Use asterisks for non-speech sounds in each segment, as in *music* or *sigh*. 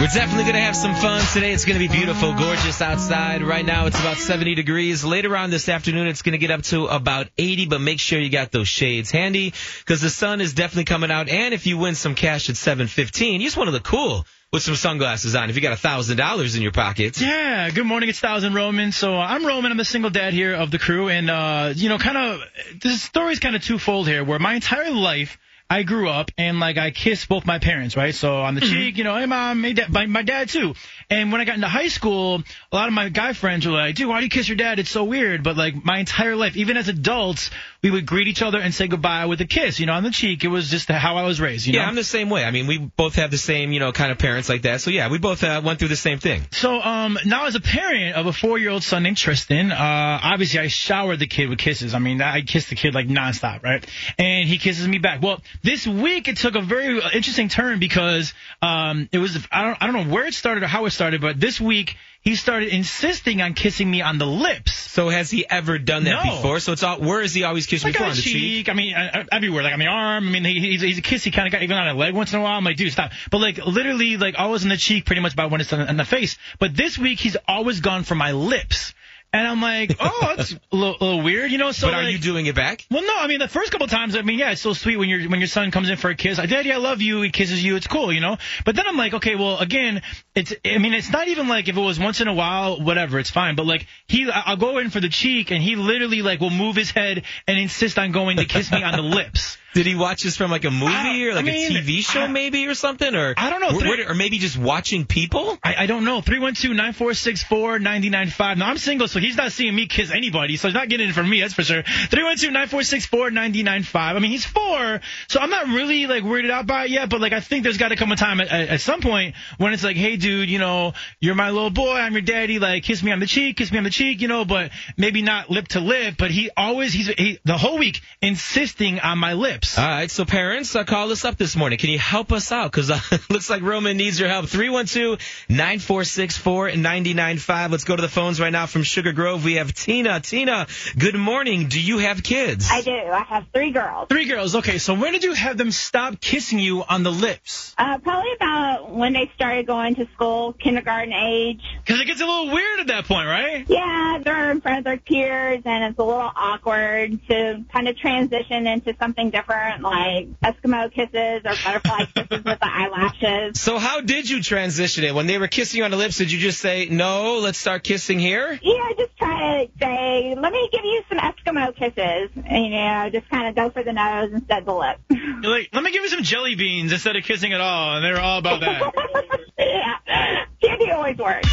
We're definitely going to have some fun today. It's going to be beautiful, gorgeous outside. Right now it's about 70 degrees. Later on this afternoon it's going to get up to about 80, but make sure you got those shades handy because the sun is definitely coming out. And if you win some cash at 715, you just want to look cool with some sunglasses on if you got a thousand dollars in your pocket. Yeah, good morning. It's Styles and Roman. So uh, I'm Roman. I'm the single dad here of the crew, and uh, you know, kind of this story's kind of twofold here. Where my entire life I grew up and like I kissed both my parents, right? So on the mm-hmm. cheek, you know, hey mom, hey dad, my, my dad too. And when I got into high school, a lot of my guy friends were like, dude, why do you kiss your dad? It's so weird. But like my entire life, even as adults, we would greet each other and say goodbye with a kiss, you know, on the cheek. It was just how I was raised, you know? Yeah, I'm the same way. I mean, we both have the same, you know, kind of parents like that. So yeah, we both uh, went through the same thing. So um, now as a parent of a four-year-old son named Tristan, uh, obviously I showered the kid with kisses. I mean, I kissed the kid like nonstop, right? And he kisses me back. Well, this week it took a very interesting turn because um, it was I don't I don't know where it started or how it started, but this week he started insisting on kissing me on the lips. So has he ever done that No. before? So it's all where is he always kissing Like before on the the cheek? cheek, I mean, uh, everywhere. Like on the arm. I mean, he, he's, he's a kissy kind of guy. Even on a leg once in a while. I'm like, dude, stop. But like, literally, like always in the cheek, pretty much about when it's on, on the face. But this week, he's always gone for my lips. And I'm like, oh, that's a little, a little weird, you know. So but are like, you doing it back? well, no, I mean the first couple times, I mean, yeah, it's so sweet when your when your son comes in for a kiss. I daddy, I love you. He kisses you. It's cool, you know. But then I'm like, okay, well, again, it's. I mean, it's not even like if it was once in a while, whatever, it's fine. But like he, I'll go in for the cheek, and he literally like will move his head and insist on going to kiss me on the *laughs* lips. Did he watch this from like a movie or like I mean, a TV show I- maybe or something or I don't know. Where- where- or maybe just watching people? I, I don't know. 312-946-4995. Now, I'm single, so he's not seeing me kiss anybody, so he's not getting it from me, that's for sure. 312-946-4995. I mean, he's four, so I'm not really, like, weirded out by it yet, but, like, I think there's got to come a time at, at some point when it's like, hey, dude, you know, you're my little boy, I'm your daddy, like, kiss me on the cheek, kiss me on the cheek, you know, but maybe not lip to lip, but he always, he's, he, the whole week, insisting on my lips. All right, so parents, uh, call us up this morning. Can you help us out? Because uh, *laughs* looks like Roman needs your help. 312-946-4995. Let's go to the phones right now from Sugar Grove. We have Tina. Tina, good morning. Do you have kids? I do. I have three girls. Three girls, okay, so when did you have them stop kissing you on the lips? Uh, probably about when they started going to school, kindergarten age. Because it gets a little weird at that point, right? Yeah, they're in front of their peers, and it's a little awkward to kind of transition into something different, like Eskimo kisses or butterfly kisses with the eyelashes. So how did you transition it? When they were kissing you on the lips, did you just say, no, let's start kissing here? Yeah, I just try to say, let me give you some Eskimo kisses, and, you know, just kind of go for the nose instead of the lip. You're *laughs* like, let me give you some jelly beans instead of kissing at all, and they were all about that. *laughs* yeah, candy always works.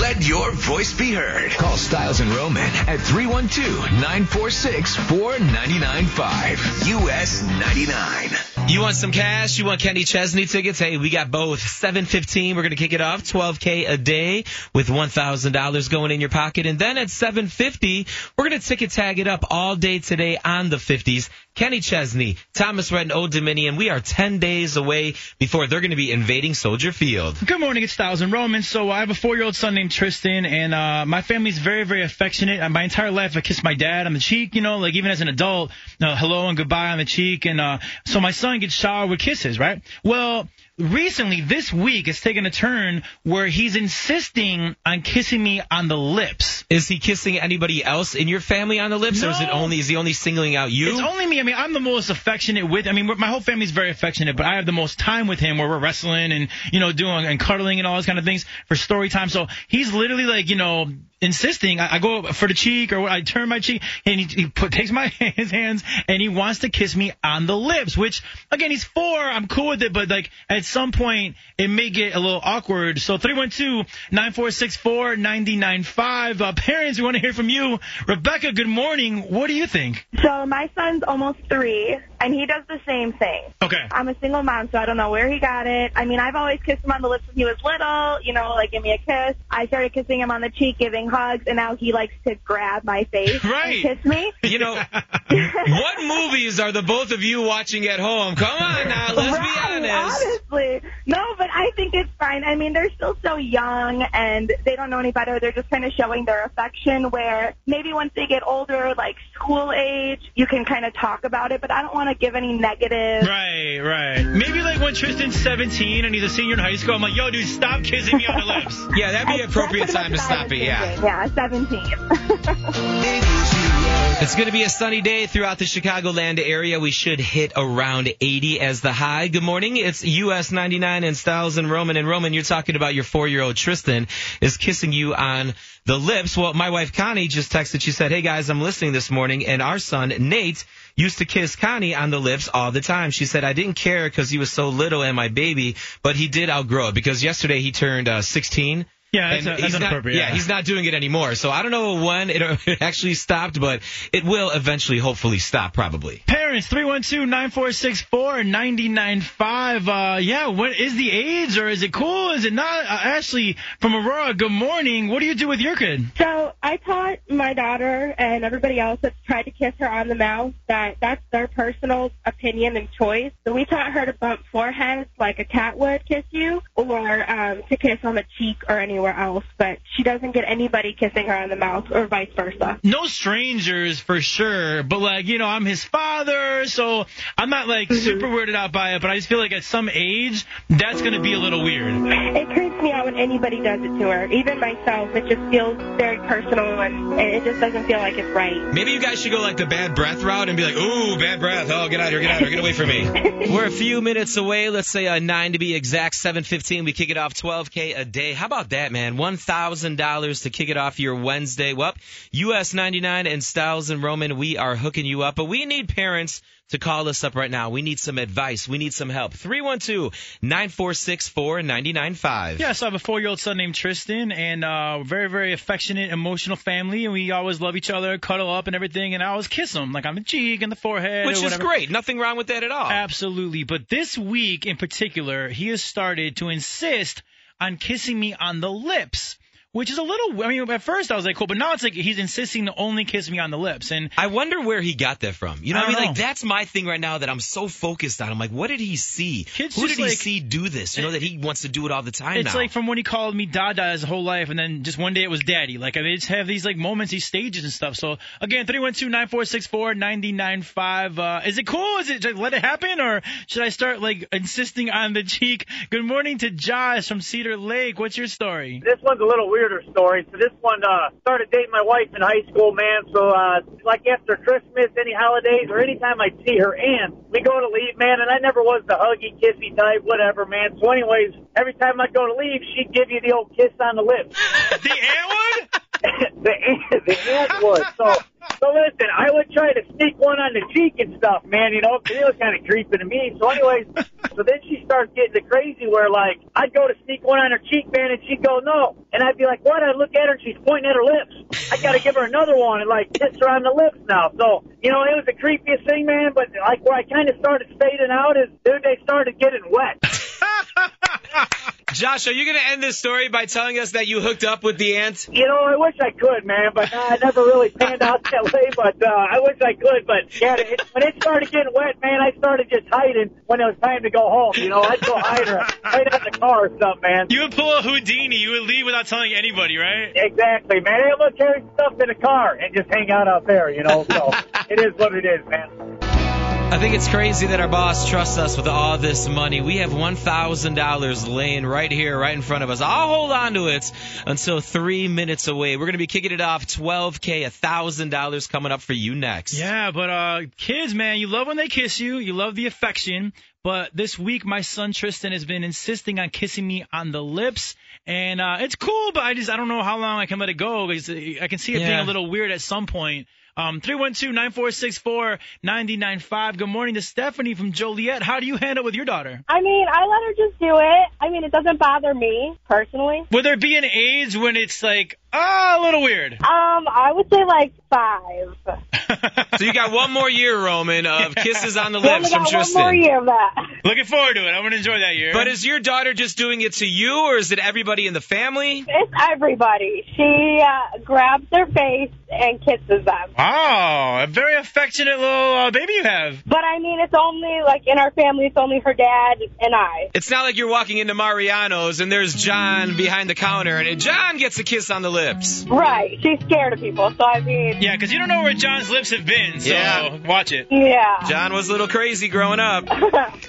Let your voice be heard. Call Styles and Roman at 312-946-4995. US 99. You want some cash? You want Kenny Chesney tickets? Hey, we got both. 715, we're going to kick it off. 12K a day with $1,000 going in your pocket. And then at 750, we're going to ticket tag it up all day today on the 50s. Kenny Chesney, Thomas Rhett, and Old Dominion. We are 10 days away before they're going to be invading Soldier Field. Good morning, it's Styles and Roman. So I have a four-year-old son named Tristan, and uh, my family's very, very affectionate. My entire life, I kissed my dad on the cheek, you know, like even as an adult, hello and goodbye on the cheek. And uh, so my son gets showered with kisses, right? Well, recently, this week, it's taken a turn where he's insisting on kissing me on the lips. Is he kissing anybody else in your family on the lips, or is it only is he only singling out you? It's only me. I mean, I'm the most affectionate with. I mean, my whole family's very affectionate, but I have the most time with him where we're wrestling and you know doing and cuddling and all those kind of things for story time. So he's literally like you know insisting. I, I go for the cheek or I turn my cheek and he, he put, *laughs* takes my *laughs* his hands and he wants to kiss me on the lips. Which again, he's four. I'm cool with it, but like at some point it may get a little awkward. So 312-946-4995. Uh, parents, we want to hear from you. Rebecca, good morning. What do you think? So my son's almost three, and he does the same thing. Okay. I'm a single mom, so I don't know where he got it. I mean, I've always kissed him on the lips when he was little, you know, like give me a kiss. I started kissing him on the cheek, giving hugs, and now he likes to grab my face Right. and kiss me. You know, *laughs* what movies are the both of you watching at home? Come on now, let's be honest. Honestly. No, but I think it's fine. I mean, they're still so young and they don't know any better. They're just kind of showing their affection where maybe once they get older, like school age, you can kind of talk about it, but I don't want to give any negative. Right, right. Maybe like when Tristan's 17 and he's a senior in high school, I'm like, yo, dude, stop kissing me on the lips. Yeah, that'd be That's appropriate time to much what I stop it, yeah. Yeah, 17. *laughs* It's going to be a sunny day throughout the Chicagoland area. We should hit around 80 as the high. Good morning. It's US 99 and Styles and Roman. And Roman, you're talking about your four-year-old Tristan is kissing you on the lips. Well, my wife Connie just texted. She said, hey guys, I'm listening this morning and our son Nate used to kiss Connie on the lips all the time. She said, I didn't care because he was so little and my baby, but he did outgrow it because yesterday he turned uh, 16. Yeah, that's, a, that's he's not- inappropriate. yeah, he's not doing it anymore. So I don't know when it *laughs* it actually stopped, but it will eventually, hopefully, stop. Probably. Parents, 312-946-4995. Uh, yeah, what is the age or is it cool? Is it not? Uh, Ashley from Aurora, good morning. What do you do with your kid? So I taught my daughter and everybody else that's tried to kiss her on the mouth that that's their personal opinion and choice. So we taught her to bump foreheads like a cat would kiss you, or um, to kiss on the cheek or anywhere else. But she doesn't get anybody kissing her on the mouth or vice versa. No strangers for sure, but like, you know, I'm his father, so I'm not like super weirded out by it, but I just feel like at some age, that's gonna be a little weird. It creeps me out when anybody does it to her. Even myself, it just feels very personal and it just doesn't feel like it's right. Maybe you guys should go like the bad breath route and be like, "Ooh, bad breath! Oh, get out of here! Get out of here! Get away from me!" *laughs* We're a few minutes away. Let's say uh, nine to be exact. Seven fifteen. We kick it off. Twelve k a day. How about that, man? One thousand dollars to kick it off your Wednesday. Well, US ninety nine and Styles and Roman. We are hooking you up, but we need parents to call us up right now. We need some advice. We need some help. 312-946-4995. Yeah, so I have a four-year-old son named Tristan, and uh, very, very affectionate, emotional family, and we always love each other, cuddle up and everything, and I always kiss him, like on the cheek and the forehead. Which is great. Nothing wrong with that at all. Absolutely. But this week in particular, he has started to insist on kissing me on the lips. Which is a little. I mean, at first I was like, cool, but now it's like he's insisting to only kiss me on the lips, and I wonder where he got that from. You know I what I mean? don't Like that's my thing right now that I'm so focused on. I'm like, what did he see? Kids Who just, did he see do this? You know that he wants to do it all the time it's now. like from when he called me Dada his whole life, and then just one day it was Daddy. Like I mean, just have these like moments, these stages and stuff. So again, three one two nine four six four ninety nine five. Uh, is it cool? Is it just let it happen, or should I start like insisting on the cheek? Good morning to Josh from Cedar Lake. What's your story? This one's a little weirder story. So this one uh, started dating my wife in high school, man. So uh, like after Christmas, any holidays, or anytime I'd see her aunt, we go to leave, man. And I never was the huggy, kissy type, whatever, man. So anyways, every time I'd go to leave, she'd give you the old kiss on the lips. *laughs* The aunt would? *laughs* the aunt, the aunt would. So, so listen, I would try to sneak one on the cheek and stuff, man. You know, 'cause it was kind of creepy to me. So, anyways, *laughs* so then she starts getting the crazy where like I'd go to sneak one on her cheek, man, and she'd go no, and I'd be like, what? I'd look at her and she's pointing at her lips. I got to give her another one and like kiss her on the lips now. So, you know, it was the creepiest thing, man. But like where I kind of started fading out is dude, they started getting wet. *laughs* Josh, are you going to end this story by telling us that you hooked up with the aunt? You know, I wish I could, man, but uh, it never really panned out that way. But uh, I wish I could. But yeah, it, when it started getting wet, man, I started just hiding when it was time to go home. You know, I'd go hide her right in the car or something, man. You would pull a Houdini. You would leave without telling anybody, right? Exactly, man. I would carry stuff in the car and just hang out out there. You know, so *laughs* it is what it is, man. I think it's crazy that our boss trusts us with all this money. We have $1,000 laying right here, right in front of us. I'll hold on to it until three minutes away. We're going to be kicking it off 12K, $1,000 coming up for you next. Yeah, but uh, kids, man, you love when they kiss you. You love the affection. But this week, my son Tristan has been insisting on kissing me on the lips, and uh, it's cool. But I just I don't know how long I can let it go because I can see it being a little weird at some point. Um, 312-946-4995. Good morning to Stephanie from Joliet. How do you handle with your daughter? I mean, I let her just do it. I mean, it doesn't bother me personally. Would there be an age when it's like, Ah, a little weird. Um, I would say like five. *laughs* So you got one more year, Roman, of kisses on the lips from got Tristan. one more year of that. *laughs* Looking forward to it. I'm gonna enjoy that year. But is your daughter just doing it to you, or is it everybody in the family? It's everybody. She uh, grabs their face and kisses them. wow, a very affectionate little uh, baby you have. But I mean, it's only like in our family, it's only her dad and I. It's not like you're walking into Mariano's and there's John behind the counter, and John gets a kiss on the lips. Right. She's scared of people, so I mean, Yeah, because you don't know where John's lips have been. So Yeah. watch it. yeah. John was a little crazy growing up. *laughs*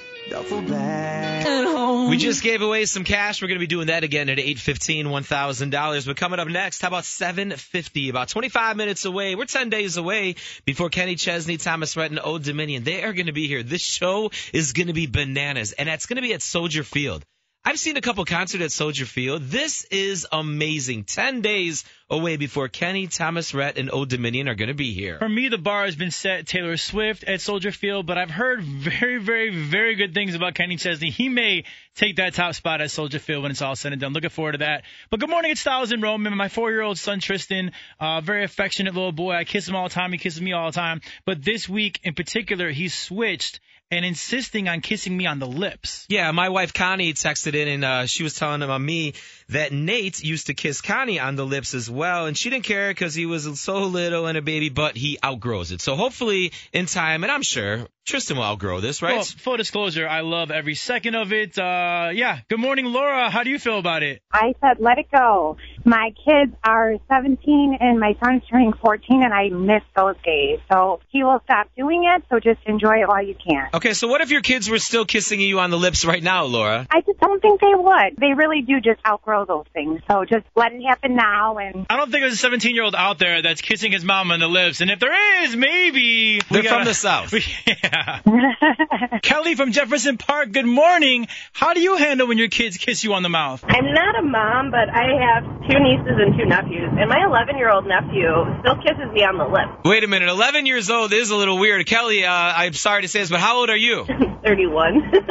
We just gave away some cash. We're going to be doing that again at 8:15, $1,000. But coming up next, how about 750? About 25 minutes away. We're 10 days away before Kenny Chesney, Thomas Rhett, and Old Dominion. They are going to be here. This show is going to be bananas, and it's going to be at Soldier Field. I've seen a couple concerts at Soldier Field. This is amazing. 10 days away before Kenny, Thomas Rhett, and Old Dominion are going to be here. For me, the bar has been set Taylor Swift at Soldier Field, but I've heard very, very, very good things about Kenny Chesney. He may take that top spot at Soldier Field when it's all said and done. Looking forward to that. But good morning, it's Styles and Roman. My four-year-old son Tristan, uh, very affectionate little boy. I kiss him all the time. He kisses me all the time. But this week in particular, he switched and insisting on kissing me on the lips. Yeah, my wife Connie texted in and uh, she was telling about me that Nate used to kiss Connie on the lips as well, and she didn't care because he was so little and a baby, but he outgrows it. So hopefully in time, and I'm sure Tristan will outgrow this, right? Well, full disclosure, I love every second of it. Uh, yeah. Good morning, Laura. How do you feel about it? I said, let it go. My kids are 17 and my son's turning 14 and I miss those days. So he will stop doing it. So just enjoy it while you can. okay, so what if your kids were still kissing you on the lips right now, Laura? I just don't think they would. They really do just outgrow those things. So just let it happen now and I don't think there's a 17 year old out there that's kissing his mom on the lips. And if there is, maybe. They're from gotta- the South. *laughs* yeah. *laughs* Kelly from Jefferson Park, good morning. How do you handle when your kids kiss you on the mouth? I'm not a mom, but I have two nieces and two nephews, and my 11 year old nephew still kisses me on the lips. Wait a minute, 11 years old is a little weird. Kelly, uh, I'm sorry to say this, but how old are you? *laughs* 31. *laughs*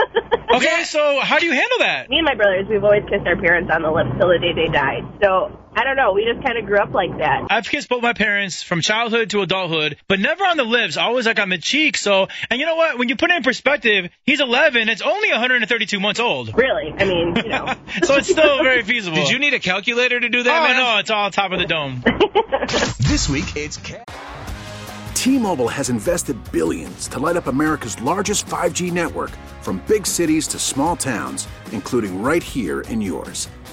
Okay, so how do you handle that? me and my brothers, we've always kissed our parents on the lips till the day they died. So I don't know, we just kind of grew up like that. I've kissed both my parents from childhood to adulthood, but never on the lips, always like on the cheek. So, and you know what? When you put it in perspective, he's 11, it's only 132 months old. Really? I mean, you know. *laughs* so it's still very feasible. Did you need a calculator to do that, Oh, man? no, it's all top of the dome. *laughs* This week, it's Ken. T-Mobile has invested billions to light up America's largest 5G network from big cities to small towns, including right here in yours.